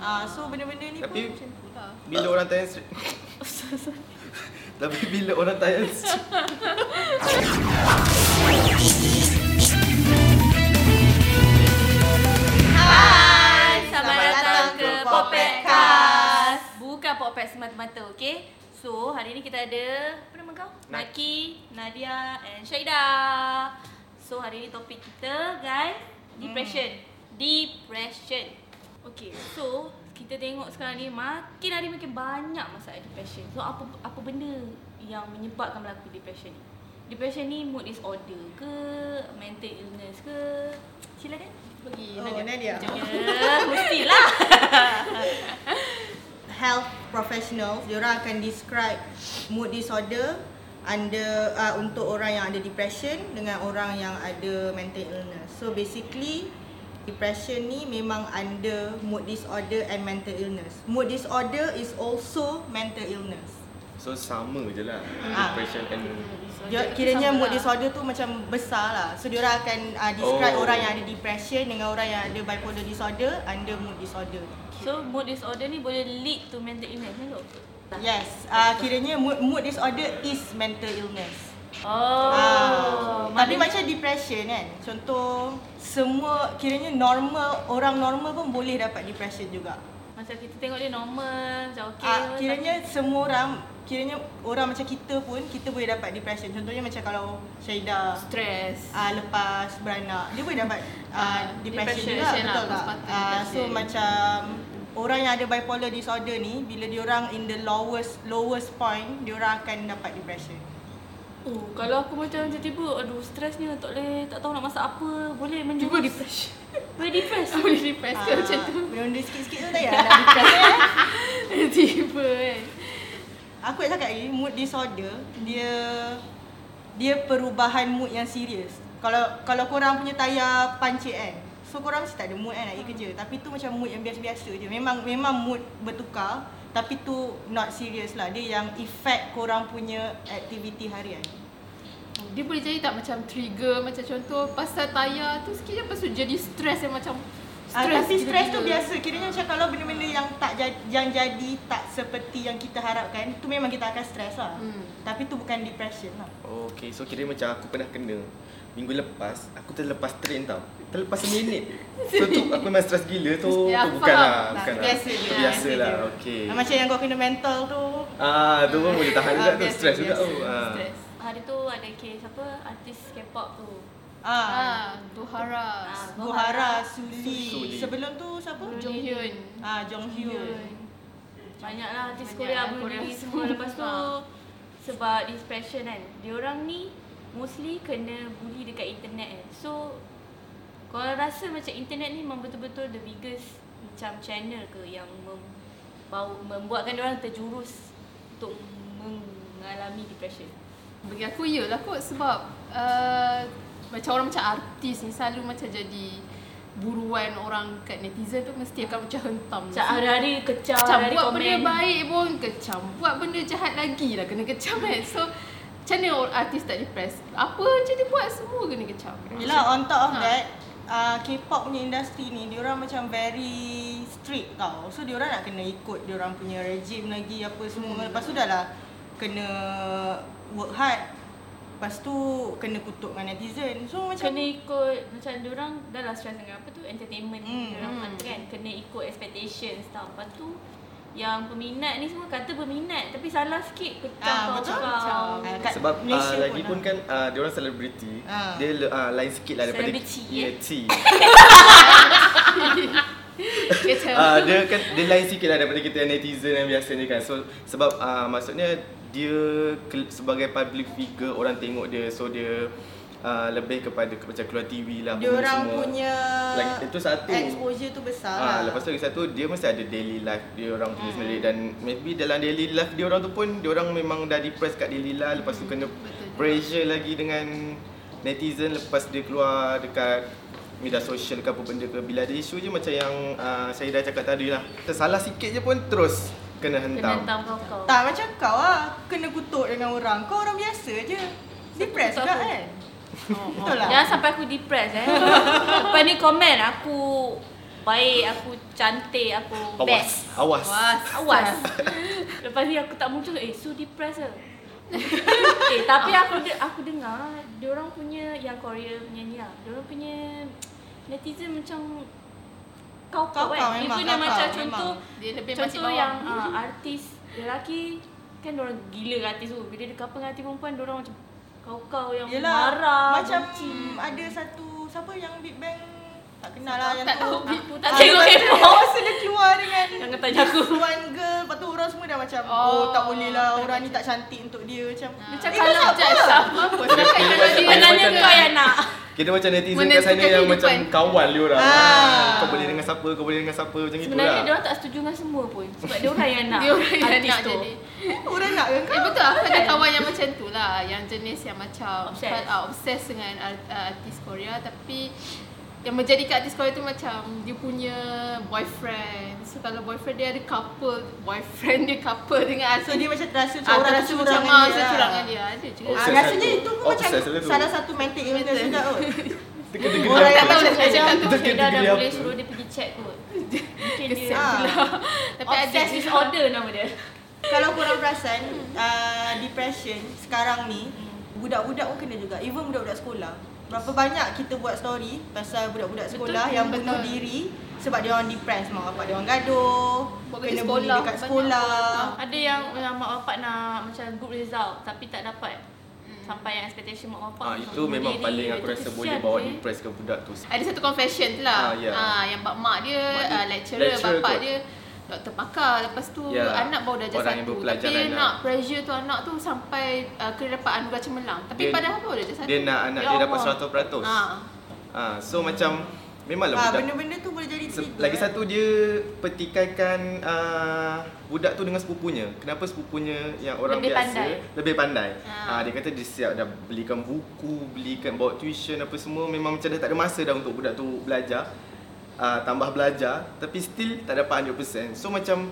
Ah, so benda-benda ni Tapi- pun macam tu lah. Bila orang tanya straight Tapi bila orang tanya straight Hai, selamat, Selamat datang datang ke ke Popetcast. Bukan Popet semata-mata, okey? So, hari ni kita ada apa nama kau? Nak- Naki, Nadia and Syaida. So, hari ni topik kita guys, depression. Depression. Okey, so kita tengok sekarang ni makin hari makin banyak masalah depression. So, apa apa benda yang menyebabkan berlaku depression ni? Depression ni mood disorder ke, mental illness ke? Silakan. Pergi oh, Nadia. Ya, mestilah. Health professionals, diorang akan describe mood disorder under uh, untuk orang yang ada depression dengan orang yang ada mental illness. So basically depression ni memang under mood disorder and mental illness. Mood disorder is also mental illness. So sama je lah Ah. Depression and Dia, kiranya Sama mood lah. disorder tu macam besar lah. So diorang akan uh, describe Oh. orang yang ada depression dengan orang yang ada bipolar disorder under mood disorder. So mood disorder ni boleh lead to mental illness kan tu? Yes, uh, kiranya mood, mood disorder is mental illness. Oh. Ah, tapi macam depression kan. Contoh semua kiranya normal orang normal pun boleh dapat depression juga. macam kita tengok dia normal, macam okey. Ah, kiranya semua orang kiranya orang macam kita pun kita boleh dapat depression. Contohnya macam kalau Syaida stress. uh, lepas beranak dia boleh dapat uh, depression, depression juga betul tak? Uh, so macam orang yang ada bipolar disorder ni bila dia orang in the lowest lowest point dia orang akan dapat depression. Oh, kalau aku macam tiba-tiba aduh stresnya tak boleh tak tahu nak masak apa, boleh menjurus Tiba depression. Boleh depress. Boleh depress ke macam tu? Ah, Benda-benda sikit-sikit tu tak payah dah depress eh. Tiba kan. Aku nak cakap lagi mood disorder dia dia perubahan mood yang serius. Kalau kalau korang punya tayar pancit kan. So korang mesti tak ada mood kan nak pergi kerja. Tapi tu macam mood yang biasa-biasa je. Memang memang mood bertukar tapi tu not serious lah. Dia yang effect korang punya aktiviti harian. Dia boleh jadi tak macam trigger macam contoh pasal tayar tu sikit je tu jadi stres yang macam Ah, tapi stres tu biasa. Kiranya macam kalau benda-benda yang tak jadi, yang jadi tak seperti yang kita harapkan, tu memang kita akan stres lah. Hmm. Tapi tu bukan depression lah. Oh, okay, so kira macam aku pernah kena Minggu lepas, aku terlepas train tau Terlepas seminit So tu aku memang stres gila tu, Ya, tu bukan lah bukan lah. biasa je, Tu biasa biasa lah, je. okay Ah, Macam yang kau kena mental tu. Ah, tu pun boleh tahan juga Ah, tu, stres juga tu ah. Stres. Hari tu ada kes apa artis K-pop tu. Ah. Ah, Duhara. Ah, Gohara, Suli. Suli. Sebelum tu siapa? Jong Hyun. Ah, Jong Hyun. Banyaklah artis Banyak Korea lah, bunuh Korea diri semua. lepas tu Ah. sebab depression kan. Diorang ni mostly kena bully dekat internet kan. So kalau rasa macam internet ni memang betul-betul the biggest macam channel ke yang mem, bau, membuatkan diorang terjurus untuk mengalami depression. Bagi aku iyalah kot sebab uh, macam orang macam artis ni selalu macam jadi buruan orang kat netizen tu mesti akan macam hentam. Macam hari-hari kecam, Macam hari-hari buat komen. benda baik pun kecam. Buat benda jahat lagi lah kena kecam kan. So macam mana orang artis tak depress? Apa je dia buat semua kena kecam. Yelah, on top of Ha. that, uh, K-pop punya industri ni, diorang macam very strict tau. So, diorang nak kena ikut diorang punya regime lagi, apa semua. Hmm. Lepas tu dah lah kena work hard. Lepas tu kena kutuk dengan netizen. So, macam kena ikut macam diorang dah lah stress dengan apa tu entertainment Hmm. hmm. diorang Hmm. kata kan kena ikut expectations tau lepas tu yang peminat ni semua kata peminat tapi salah sikit kecam Ah, kau betul. kau. Ah, kat Sebab Malaysia uh, lagi pun lah. kan uh, dia orang selebriti. Ah. Dia uh, lain sikit lah daripada Celebrity, Ya, eh? T. Kecam. Ah, dia kan dia lain sikit lah daripada kita yang netizen yang biasa ni kan. So sebab uh, maksudnya dia sebagai public figure orang tengok dia so dia uh, lebih kepada ke- macam keluar TV lah diorang semua. punya Lagi, itu satu. exposure tu besar Ah, lah. lepas tu lagi satu dia mesti ada daily life dia orang punya Hmm. sendiri dan maybe dalam daily life dia orang tu pun dia orang memang dah depressed kat daily life lepas tu kena Betul. pressure lagi dengan netizen lepas dia keluar dekat media sosial ke apa benda ke bila ada isu je macam yang uh, saya dah cakap tadi lah tersalah sikit je pun terus kena kena hentam hentam kau kau Tak macam kau lah Kena kutuk dengan orang Kau orang biasa je Depressed kutuk juga kan Betul lah jangan sampai aku depressed eh lepas ni komen aku baik, aku cantik, aku Awas. best. Awas. Awas. Awas. Lepas ni aku tak muncul, eh so depressed ke? eh tapi aku de- aku dengar dia orang punya yang Korea punya ni lah. Dia orang punya netizen macam Kau-kau kan. memang, Even yang kau-kau, macam memang. contoh Dia lebih contoh bawah. yang uh, artis lelaki kan orang gila artis tu. Bila dia couple dengan artis perempuan dia orang macam kau-kau yang Yelah, marah. macam benci. ada satu siapa yang Big Bang tak kenal lah yang Tak tu. tahu Aku tak Ah, tengok lepas tu- K-pop. Lepas tu dia keluar dengan Jangan tanya aku. One girl Lepas tu orang semua dah macam Oh, Oh, tak boleh lah tak Orang ni tak cantik untuk dia Macam Macam Eh, kalau kau Macam siapa? sama apa? Cakap Kira- kalau kira dia macam- Sebenarnya macam- kau yang nak. Kita macam netizen kat sana yang macam kawal dia orang. Ah. Kau boleh dengan siapa, kau boleh dengan siapa macam itu Sebenarnya lah. dia orang tak setuju dengan semua pun. Sebab dia orang yang nak. Dia orang yang nak tu. jadi. Orang nak ke Eh betul aku ada kawan yang macam tu lah Yang jenis yang macam Obsessed. obsessed, uh, obsessed dengan art, uh, artis Korea Tapi yang menjadikan artis Korea tu macam Dia punya boyfriend So kalau boyfriend dia ada couple Boyfriend dia couple dengan artis So dia macam terasa macam Ah, orang terasa curang macam dengan ah, dia saya lah. curang dengan dia Ada juga Ah, rasanya tu. itu pun macam lah salah satu mental illness juga kot. Orang yang tahu macam dah cakap tu. Kena dah boleh suruh dia pergi check kot. Mungkin dia Kesian Ah. pula Tapi ada disorder nama dia. Kalau korang perasan uh, depression sekarang ni budak-budak pun kena juga. Even budak-budak sekolah. Berapa banyak kita buat story pasal budak-budak sekolah Betul, yang betul. bunuh diri sebab dia orang depressed mak bapak dia orang gaduh, Buat kena bully sekolah, dekat banyak. sekolah. Ada yang yang mak bapak nak macam good result tapi tak dapat sampai yang expectation mak bapak. Macam itu bunuh memang diri. paling aku rasa boleh bawa eh. depress ke budak tu. Ada satu confession tu lah Ah, ya. ah, Yang mak dia, Mak dia uh, lecturer, lecturer bapak kot. dia Doktor pakar Lepas tu Ya, anak baru darjah orang satu Tapi dia lah. nak pressure tu anak tu Sampai uh, kena dapat anugerah cemerlang Tapi Dia- padahal baru darjah satu Dia nak anak Ya dia dapat Allah. 100%. ah. Ah, so macam memanglah Ah, budak benda-benda tu boleh jadi trigger. lagi eh. satu dia petikaikan uh, budak tu dengan sepupunya. Kenapa sepupunya yang orang Lebih biasa pandai. lebih pandai? Ah. Ah. dia kata dia siap dah belikan buku, belikan bawa tuition apa semua memang macam dah tak ada masa dah untuk budak tu belajar. Uh, tambah belajar tapi still tak dapat 100%. So macam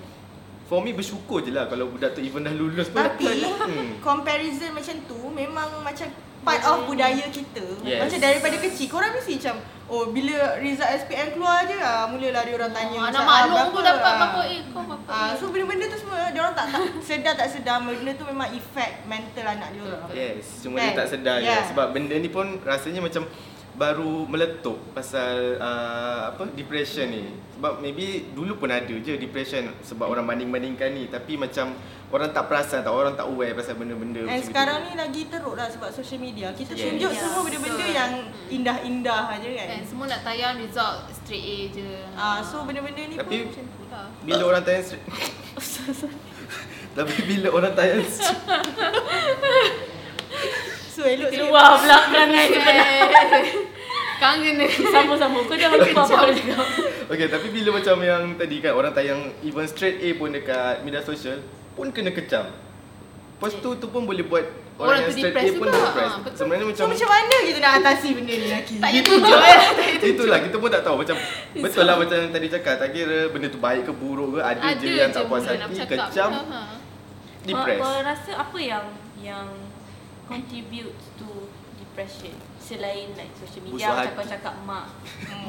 for me bersyukur je lah kalau budak tu even dah lulus pun. Tapi hmm. comparison macam tu memang macam part of budaya kita. Yes. Macam daripada kecil korang mesti macam oh bila result SPM keluar je ah mulalah dia orang tanya Oh, macam, anak maklum berapa? pun dapat Ah. berapa eh kau berapa Ah, so benda-benda tu semua dia orang tak, tak sedar tak sedar benda tu memang effect mental anak dia orang. Yes, cuma Kan? dia tak sedar je Yeah. sebab benda ni pun rasanya macam baru meletup pasal uh, apa depression ni. Sebab maybe dulu pun ada je depression sebab orang banding-bandingkan ni tapi macam orang tak perasan tak orang tak aware pasal benda-benda And sekarang ni lagi teruk lah sebab social media. Kita Yes. tunjuk Yeah. semua benda-benda Betul. yang indah-indah aja kan. Kan semua nak tayang result straight A je Ah, so benda-benda ni Tapi- pun Macam tu lah bila orang tanya straight Tapi bila orang tanya straight so elok sikit. Luar belakang kan Kangen Sama-sama Kau jangan lupa apa aku cakap Okay, tapi bila macam yang tadi kan orang tayang even straight A pun dekat media sosial pun kena kecam. Lepas tu tu pun boleh buat Orang orang, yang straight A pun juga. depressed. Ah, betul. Sebenarnya So macam macam mana kita nak atasi benda ni lagi? Tak Itu je. Itulah kita pun tak tahu macam betul lah macam yang tadi cakap tak kira benda tu baik ke buruk ke ada, Ada je yang tak puas hati kecam pula, ha. depressed. Kau rasa apa yang Yang Contribute to Depression Selain like social media Busuk Macam kau cakap mak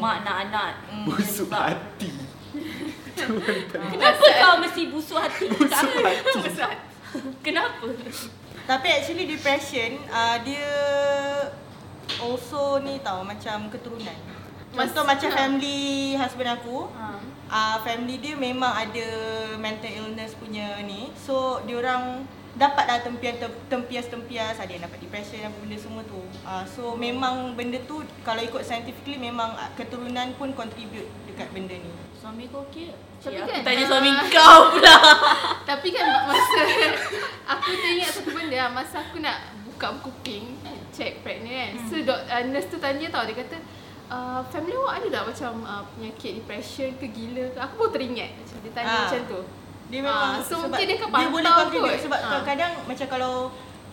Mak nak anak Busuk Sebab- hati. Kenapa kau mesti busuk hati? Busuk Kenapa? hati. Kenapa? Tapi actually depression uh, dia also ni tau macam keturunan. Contoh Mas- macam ha. family husband aku, Ha. uh, family dia memang ada mental illness punya ni. So diorang dapatlah tempias tempias-tempias ada yang dapat depression apa benda semua tu. Uh, so memang benda tu kalau ikut scientifically memang uh, keturunan pun contribute dekat benda ni. Suami kau okey? Tapi kan, tanya ah, suami kau pula. Tapi kan masa Aku teringat satu benda lah Masa aku nak buka buku pink Check pregnant kan So dok, uh, nurse tu tanya tau Dia kata uh, Family awak ada tak macam uh, Penyakit depression ke gila ke Aku baru teringat macam Dia tanya Ah. macam tu Dia memang Ah, so mungkin dia akan dia boleh contribute kot. sebab Ah. kadang-kadang macam kalau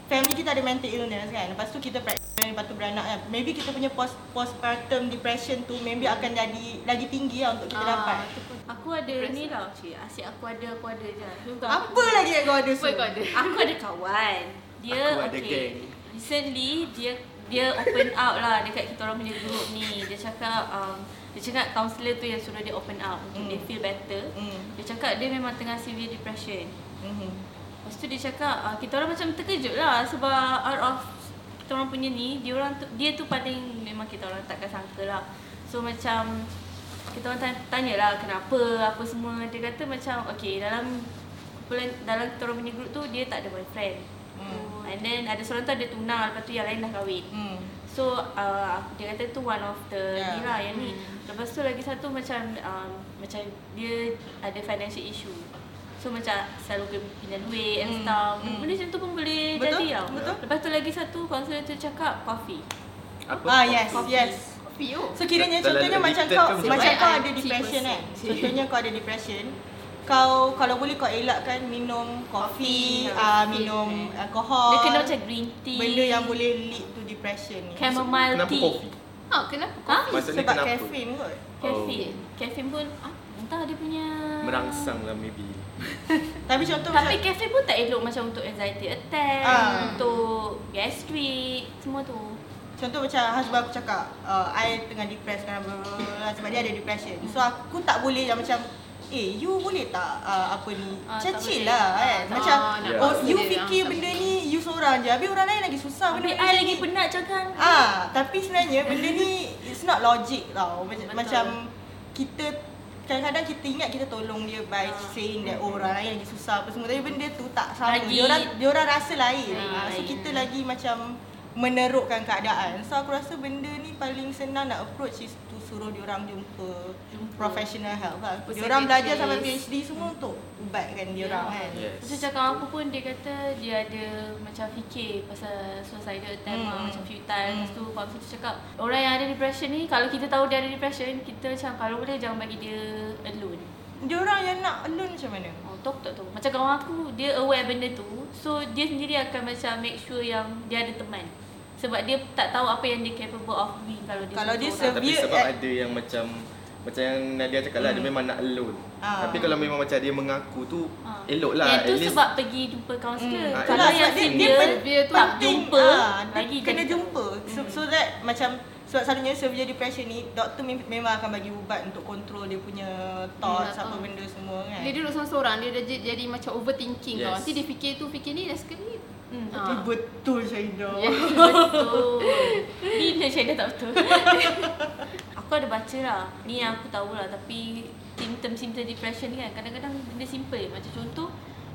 family kita ada mental illness kan. Lepas tu kita pregnant lepas tu beranak kan. Maybe kita punya post postpartum depression tu maybe akan jadi lagi tinggi lah untuk kita Ah, dapat. Aku ada ni tau cik. Asyik aku ada, aku ada je. Apa aku. lagi yang kau ada Apa kau ada Aku ada kawan. Dia Aku ada okay. geng. Recently dia dia open out lah dekat kita orang punya group ni. Dia cakap um, dia cakap kaunselor tu yang suruh dia open out untuk Hmm. dia feel better. Hmm. Dia cakap dia memang tengah severe depression. Mhm. Lepas tu dia cakap uh, kita orang macam terkejut lah sebab out of kita orang punya ni dia orang tu, dia tu paling memang kita orang takkan sangka lah. So macam kita orang tanya, lah kenapa apa semua dia kata macam okay dalam dalam kita orang punya group tu dia tak ada boyfriend. Hmm. And then ada seorang tu ada tunang lepas tu yang lain dah kahwin. Hmm. So uh, dia kata tu one of the Yeah. ni lah yang ni. Lepas tu lagi satu macam um, macam dia ada financial issue. So macam selalu kena pinjam duit and Hmm, stuff. hmm. Benda macam tu pun boleh Betul, jadi tau. betul. Lepas tu lagi satu kaunselor tu cakap coffee. Apa? Ah yes, Coffee. yes. Kopi oh. So kiranya contohnya macam kau macam kau ada depression kan. Contohnya kau ada depression. Kau kalau boleh kau elakkan minum kopi, Coffee, ah coffee, minum eh. alkohol. Dia kena macam green tea. benda yang boleh lead to depression ni. chamomile Kenapa tea. kopi? Ah, kenapa Ha? kopi? Maksudnya Sebab kenapa? caffeine kot. Caffeine. Caffeine pun ah, entah dia punya Merangsang lah maybe. Tapi contoh Tapi macam caffeine pun tak elok macam untuk anxiety attack, Ah. untuk gastric, semua tu. Contoh macam husband aku cakap, uh, I tengah depressed kan sebab dia ada depression. So aku tak boleh yang macam Eh, you boleh tak uh, apa ni? Ah, tak chill boleh. lah kan. Ah, Macam nak oh, you fikir tak benda ni you seorang je. Habis orang lain lagi susah Tapi benda I lagi penat cakap. Ah, tapi sebenarnya benda ni it's not logic tau. Macam, Betul. macam kita kadang-kadang kita ingat kita tolong dia by Ah. saying that oh, orang lain lagi susah apa semua tapi benda tu tak sama. Lagi- Dia orang dia orang rasa lain. Ah, Ah, so kita lagi macam menerukkan keadaan. So aku rasa benda ni paling senang nak approach is suruh dia orang jumpa, Jumpa. professional help lah. Jumpa Dia orang belajar sampai psychiatrist. PhD semua untuk ubatkan dia orang kan. Yes. Lepas tu cakap apa pun dia kata dia ada macam fikir pasal suicidal attempt Hmm. lah, macam futile. Lepas Hmm. tu kawan tu cakap orang yang ada depression ni kalau kita tahu dia ada depression kita macam kalau boleh jangan bagi dia alone. Dia orang yang nak alone macam mana? Oh, tahu tak tahu. Macam kawan aku dia aware benda tu. So dia sendiri akan macam make sure yang dia ada teman. Sebab dia tak tahu apa yang dia capable of doing kalau dia Kalau dia seorang. Tapi Severe sebab at- ada yang macam macam yang Nadia cakap lah, dia Hmm. memang nak alone. Ah. Tapi kalau memang macam dia mengaku tu, Ah. elok lah. Yang tu At least sebab pergi jumpa kaunselor. Hmm. Ah, Kalau yang dia- dia severe dia tu tak jumpa ah, dia lagi kena jadi- jumpa so, so that macam sebab selalunya severe depression ni doktor mem- memang akan bagi ubat untuk control dia punya thoughts Hmm, apa benda semua kan Dia duduk seorang-seorang dia dah jadi, jadi macam overthinking Yes. tau. Nanti dia fikir tu fikir ni dah sekali. Hmm. tapi Ah. betul Syahidah Ya, betul. Bila Syahida tak betul? aku ada baca lah. Ni yang aku tahu lah. Tapi simptom-simptom depression ni kan kadang-kadang benda simple. Macam contoh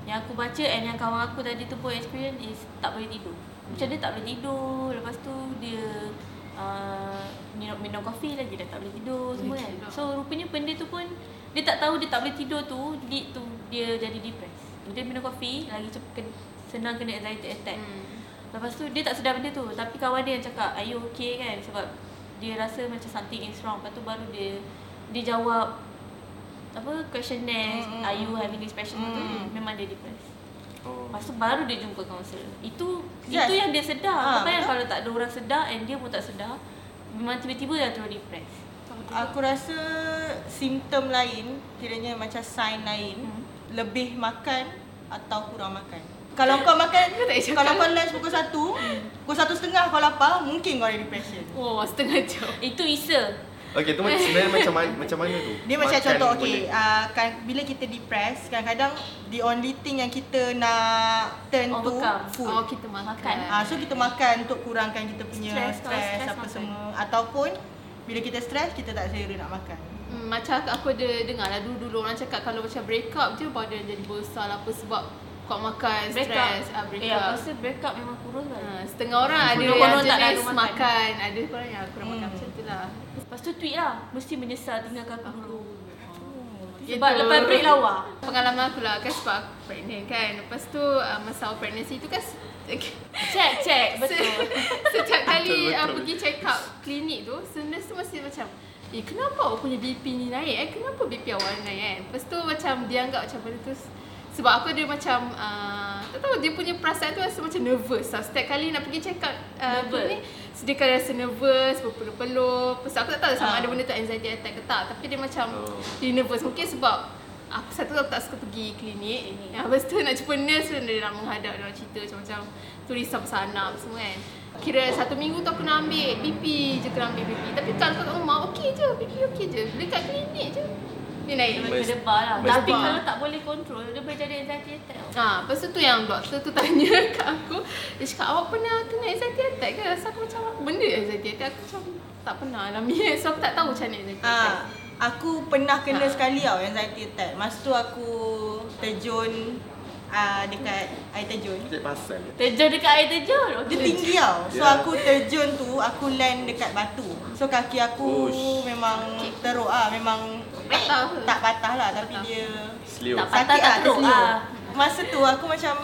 yang aku baca and yang kawan aku tadi tu pun experience is tak boleh tidur. Macam dia tak boleh tidur. Lepas tu dia uh, minum, minum kopi lagi dah tak boleh tidur semua kan. So rupanya benda tu pun dia tak tahu dia tak boleh tidur tu lead tu dia jadi depressed. Dia minum kopi lagi cepat senang kena anxiety attack. Hmm. Lepas tu dia tak sedar benda tu Tapi kawan dia yang cakap Are you okay kan Sebab dia rasa macam something is wrong Lepas tu baru dia Dia jawab Apa questionnaire Mm, mm, Are you mm. having depression tu Mm. Memang dia depressed Oh. Lepas tu baru dia jumpa kaunselor Itu Yes. Itu yang dia sedar Kau bayang betul. kalau tak ada orang sedar And dia pun tak sedar Memang tiba-tiba dah terus depressed aku rasa simptom lain kiranya macam sign lain Hmm. lebih makan atau kurang makan kalau kau makan kalau kau lunch pukul 1 pukul 1 setengah kau lapar mungkin kau ada depression Oh, setengah jam. Itu isa Okay, tu macam- sebenarnya macam mana, macam mana tu? Dia macam Makan contoh okey, uh, kan bila kita depressed, kadang-kadang the only thing yang kita nak turn Overcome. to food. Oh, kita makan. Ah, so kita makan untuk kurangkan kita punya Stress, stress, stress apa makan. semua ataupun bila kita stress kita tak selera nak makan. Hmm, macam aku ada dengar lah dulu-dulu orang cakap kalau macam break up je badan jadi besar lah apa sebab kau makan Break up stress ah, break Ya up. aku rasa break up memang kurus lah Ha, setengah orang ada Konon-konon yang tak jenis makan. makan. ada orang yang kurang makan Hmm. macam tu lah. Lepas tu tweet lah Mesti menyesal tinggalkan aku dulu Itu- Sebab lepas break lawa Pengalaman aku lah kan sebab aku pregnant kan. Lepas tu uh, masa pregnancy tu kan Check check Betul Setiap kali Betul, uh, betul. pergi check up klinik tu, nurse tu masih macam Eh kenapa awak punya BP ni naik eh? Kenapa BP awak naik kan? Lepas tu macam dia anggap macam benda tu sebab aku ada macam uh, tak tahu dia punya perasaan tu rasa macam nervous lah. Setiap kali nak pergi check up uh, Nervous? ni sediakan rasa nervous, berpeluh-peluh. Lepas aku tak tahu sama Ah. ada benda tu anxiety attack ke tak. Tapi dia macam Oh. dia nervous. Mungkin sebab Aku satu aku tak suka pergi klinik lepas tu nak jumpa nurse pun Dia nak menghadap Dia nak cerita macam-macam Tu risau pasal anak semua kan Kira satu minggu tu aku nak ambil BP je kena ambil BP Tapi kalau kat rumah okey je BP okey je Dekat klinik je Dia naik Dia Mesti- debar lah. Tapi kalau tak boleh control, dia boleh jadi anxiety attack. Ha, lepas tu yang doktor tu tanya kat aku Dia cakap awak pernah kena anxiety attack ke? Rasa aku macam apa benda anxiety attack Aku macam tak pernah alami So aku tak tahu macam mana anxiety attack Ah, aku pernah kena Ah. sekali tau anxiety attack. Masa tu aku terjun ah dekat air terjun. Cik pasal. Terjun dekat air terjun. Dia Okay. tinggi tau. So Ya. aku terjun tu aku land dekat batu. So kaki aku Ush. memang teruk ah, memang Patah ke? tak patah lah tapi Patah. dia Seliu. Tak patah, sakit tak ah, teruk terselur. ah. Masa tu aku macam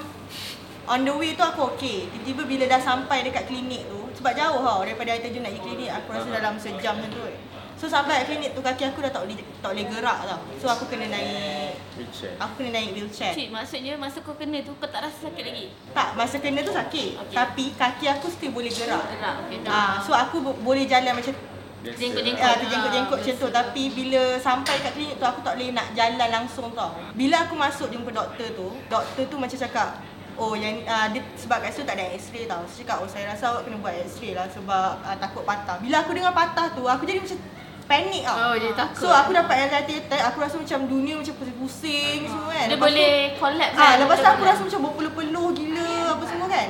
on the way tu aku okey. Tiba-tiba bila dah sampai dekat klinik tu sebab jauh tau daripada air terjun nak pergi klinik aku rasa dalam sejam macam tu. kot. So sampai kat klinik tu kaki aku dah tak boleh tak boleh gerak tau. So aku kena naik Wheelchair. aku kena naik wheelchair. Cik, maksudnya masa kau kena tu kau tak rasa sakit lagi? Tak, masa kena tu sakit. Okey. Tapi kaki aku still boleh gerak. Gerak, okey. Ah, so aku bo- boleh jalan macam Biasa. Jenggot-jenggot. Ah, terjengkut-jengkut macam tu Tapi bila sampai kat klinik tu Aku tak boleh nak jalan langsung tau Bila aku masuk jumpa doktor tu Doktor tu macam cakap Oh yang uh, dia, sebab kat situ tak ada x-ray tau So cakap oh saya rasa awak kena buat x-ray lah Sebab uh, takut patah Bila aku dengar patah tu Aku jadi macam panik tau Oh, jadi takut. So aku dapat anxiety attack Aku rasa macam dunia macam pusing-pusing semua kan Dia Lepas tu- boleh collapse Ah, kan? lepas tu Dia aku rasa macam berpeluh-peluh gila apa semua kan.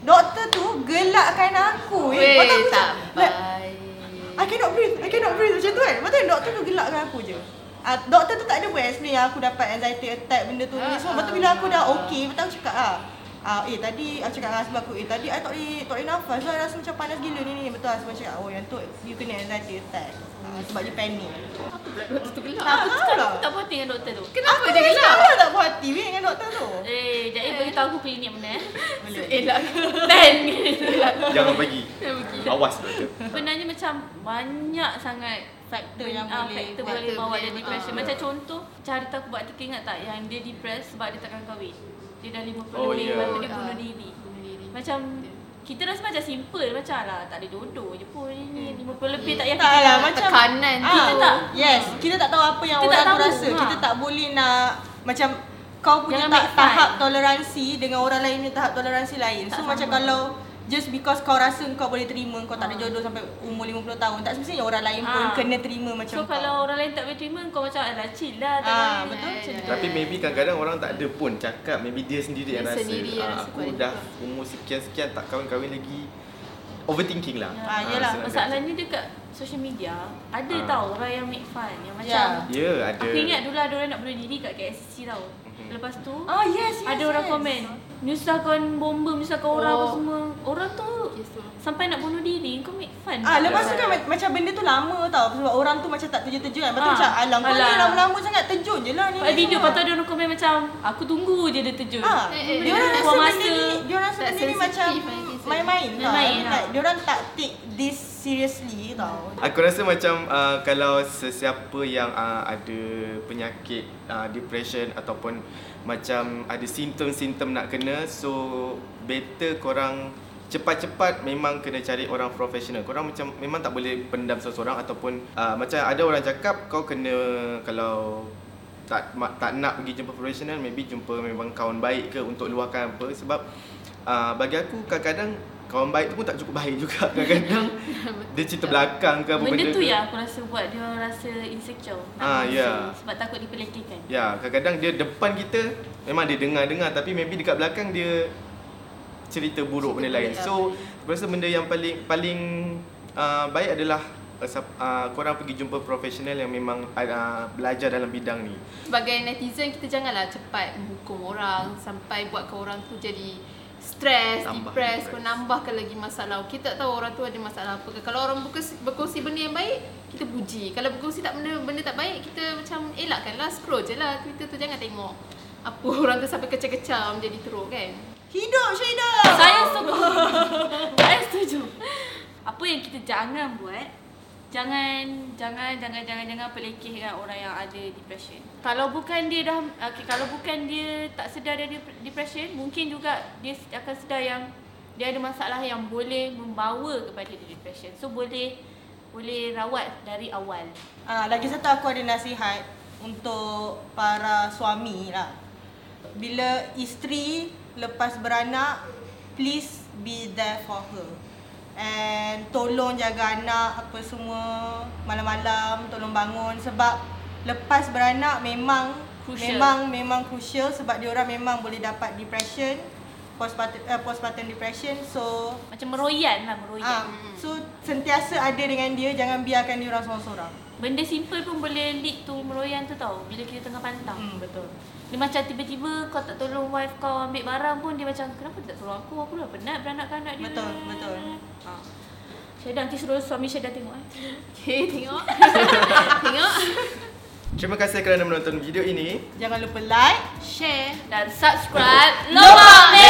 Doktor tu gelakkan aku. Eh. Lepas tu Weh aku tak macam, like, I cannot breathe, I cannot breathe macam tu kan. Lepas tu doktor tu gelakkan aku je. Ah, doktor tu tak ada buat explain yang aku dapat anxiety attack benda tu ni semua. Lepas tu bila aku dah okey, betul aku cakap ah. Ah, eh tadi aku cakap dengan husband aku, eh tadi I tak boleh, tak boleh nafas. So, I rasa macam panas gila ni ni. Betul husband cakap, oh yang tu you kena anxiety attack. Ah, sebab dia panik. Apa pula doktor tu gelak Ah, Aku tahu sekarang lah. aku tak puas hati dengan doktor tu. Kenapa Aku dia gelak? sekarang tak puas hati weh dengan doktor tu. Eh, jadi beritahu aku klinik mana eh. Boleh. Elak Ben. Jangan bagi. Dia pergi Awas doktor. Sebenarnya macam banyak sangat Faktor yang ah, boleh- faktor boleh bawa dia depression. ah. Macam contoh, cerita aku buat kita ingat tak yang dia depressed sebab dia takkan kahwin. Dia dah 50 Oh, lebih, ya. lepas tu dia Ah. bunuh diri. Bunuh diri. Macam kita rasa macam simple macam lah tak ada jodoh je pun ni 50 lebih tak yakin Tak lah macam tekanan ah, kita tak Yes, kita tak tahu apa yang Kita orang tak tu rasa. ha. Kita tak boleh nak macam kau punya Jangan tak, tahap toleransi dengan orang lain punya tahap toleransi lain. Tak so macam sama. kalau just because kau rasa kau boleh terima kau tak ada jodoh sampai umur 50 tahun, tak semestinya orang lain pun Ah. kena terima macam So kau. kalau orang lain tak boleh terima kau macam alah chill lah Ah, boleh. betul. Macam tu. Tapi maybe kadang-kadang orang tak ada pun cakap Maybe dia sendiri yang Dia rasa sendiri yang "Ah, rasa Aku dah juga." umur sekian-sekian tak kahwin-kahwin lagi Overthinking lah Ah, yelah. senang Masalahnya dekat social media ada Ah. tau orang yang make fun yang Ya. macam. Ya ada Aku ingat dulu ada orang nak bunuh diri kat KSC tau. Mhm. Lepas tu Oh yes, yes. ada orang yes. komen menyusahkan bomba, menyusahkan orang apa Oh. semua. Orang tu tu. sampai nak bunuh diri kau make fun. Ah, lepas tu kan ma- macam benda tu lama tau sebab orang tu macam tak terjun-terjun kan. Lepas tu Ah, macam alam kau ni alah. lama-lama sangat terjun je lah ni. Pada video semua." lepas tu ada orang komen macam aku tunggu je dia terjun. Ah, Eh, eh, dia orang eh, rasa benda ni, dia orang rasa benda ni macam main-main tau. Main-main, Like, ah. dia orang tak take this seriously tau. Aku rasa macam uh, kalau sesiapa yang uh, ada penyakit uh, depression ataupun macam ada simptom-simptom nak kena so better korang cepat-cepat memang kena cari orang profesional. Korang macam memang tak boleh pendam seseorang ataupun uh, macam ada orang cakap kau kena kalau tak ma- tak nak pergi jumpa profesional maybe jumpa memang kawan baik ke untuk luahkan apa sebab uh, bagi aku kadang-kadang kawan baik tu pun tak cukup baik juga kadang-kadang dia cerita belakang ke apa Benda benda tu ke. yang aku rasa buat dia rasa insecure. Ah, ya. Sebab takut dipelekehkan. Ya, kadang-kadang dia depan kita memang dia dengar-dengar tapi maybe dekat belakang dia cerita buruk Cerita benda lain. buruk, So, aku rasa benda yang paling paling uh, baik adalah uh, uh, korang pergi jumpa profesional yang memang uh, belajar dalam bidang ni. Sebagai netizen kita janganlah cepat menghukum orang sampai buatkan orang tu jadi stres, Tambah depress, menambahkan lagi masalah. Kita tak tahu orang tu ada masalah apa ke. Kalau orang berkongsi, berkongsi benda yang baik, kita puji. Kalau berkongsi tak benda benda tak baik, kita macam elakkanlah, scroll je lah Twitter tu jangan tengok apa orang tu sampai kecam-kecam jadi teruk kan. Hidup Syeda. Saya setuju. Saya setuju. Apa yang kita jangan buat Jangan jangan jangan jangan jangan pelekehkan orang yang ada depression. Kalau bukan dia dah okay, kalau bukan dia tak sedar dia ada depression, mungkin juga dia akan sedar yang dia ada masalah yang boleh membawa kepada dia depression. So boleh boleh rawat dari awal. Ah, lagi satu aku ada nasihat. untuk para suami lah. Bila isteri lepas beranak, please be there for her. And tolong jaga anak apa semua malam-malam, tolong bangun sebab lepas beranak memang Crucial. memang memang crucial sebab dia orang memang boleh dapat depression, postpartum uh, postpartum depression. So Macam meroyan lah, meroyan. ah so sentiasa ada dengan dia, jangan biarkan dia orang seorang-seorang. Benda simple pun boleh lead to meroyan tu tau bila kita tengah pantang. Hmm betul. Dia macam tiba-tiba kau tak tolong wife kau ambil barang pun dia macam kenapa tak tolong aku? Aku dah penat beranak anak dia. Betul, betul. Ha. Syeda nanti suruh suami Syeda tengok eh. Okay, tengok. tengok. Terima kasih kerana menonton video ini. Jangan lupa like Share. Dan subscribe Lobang Merah.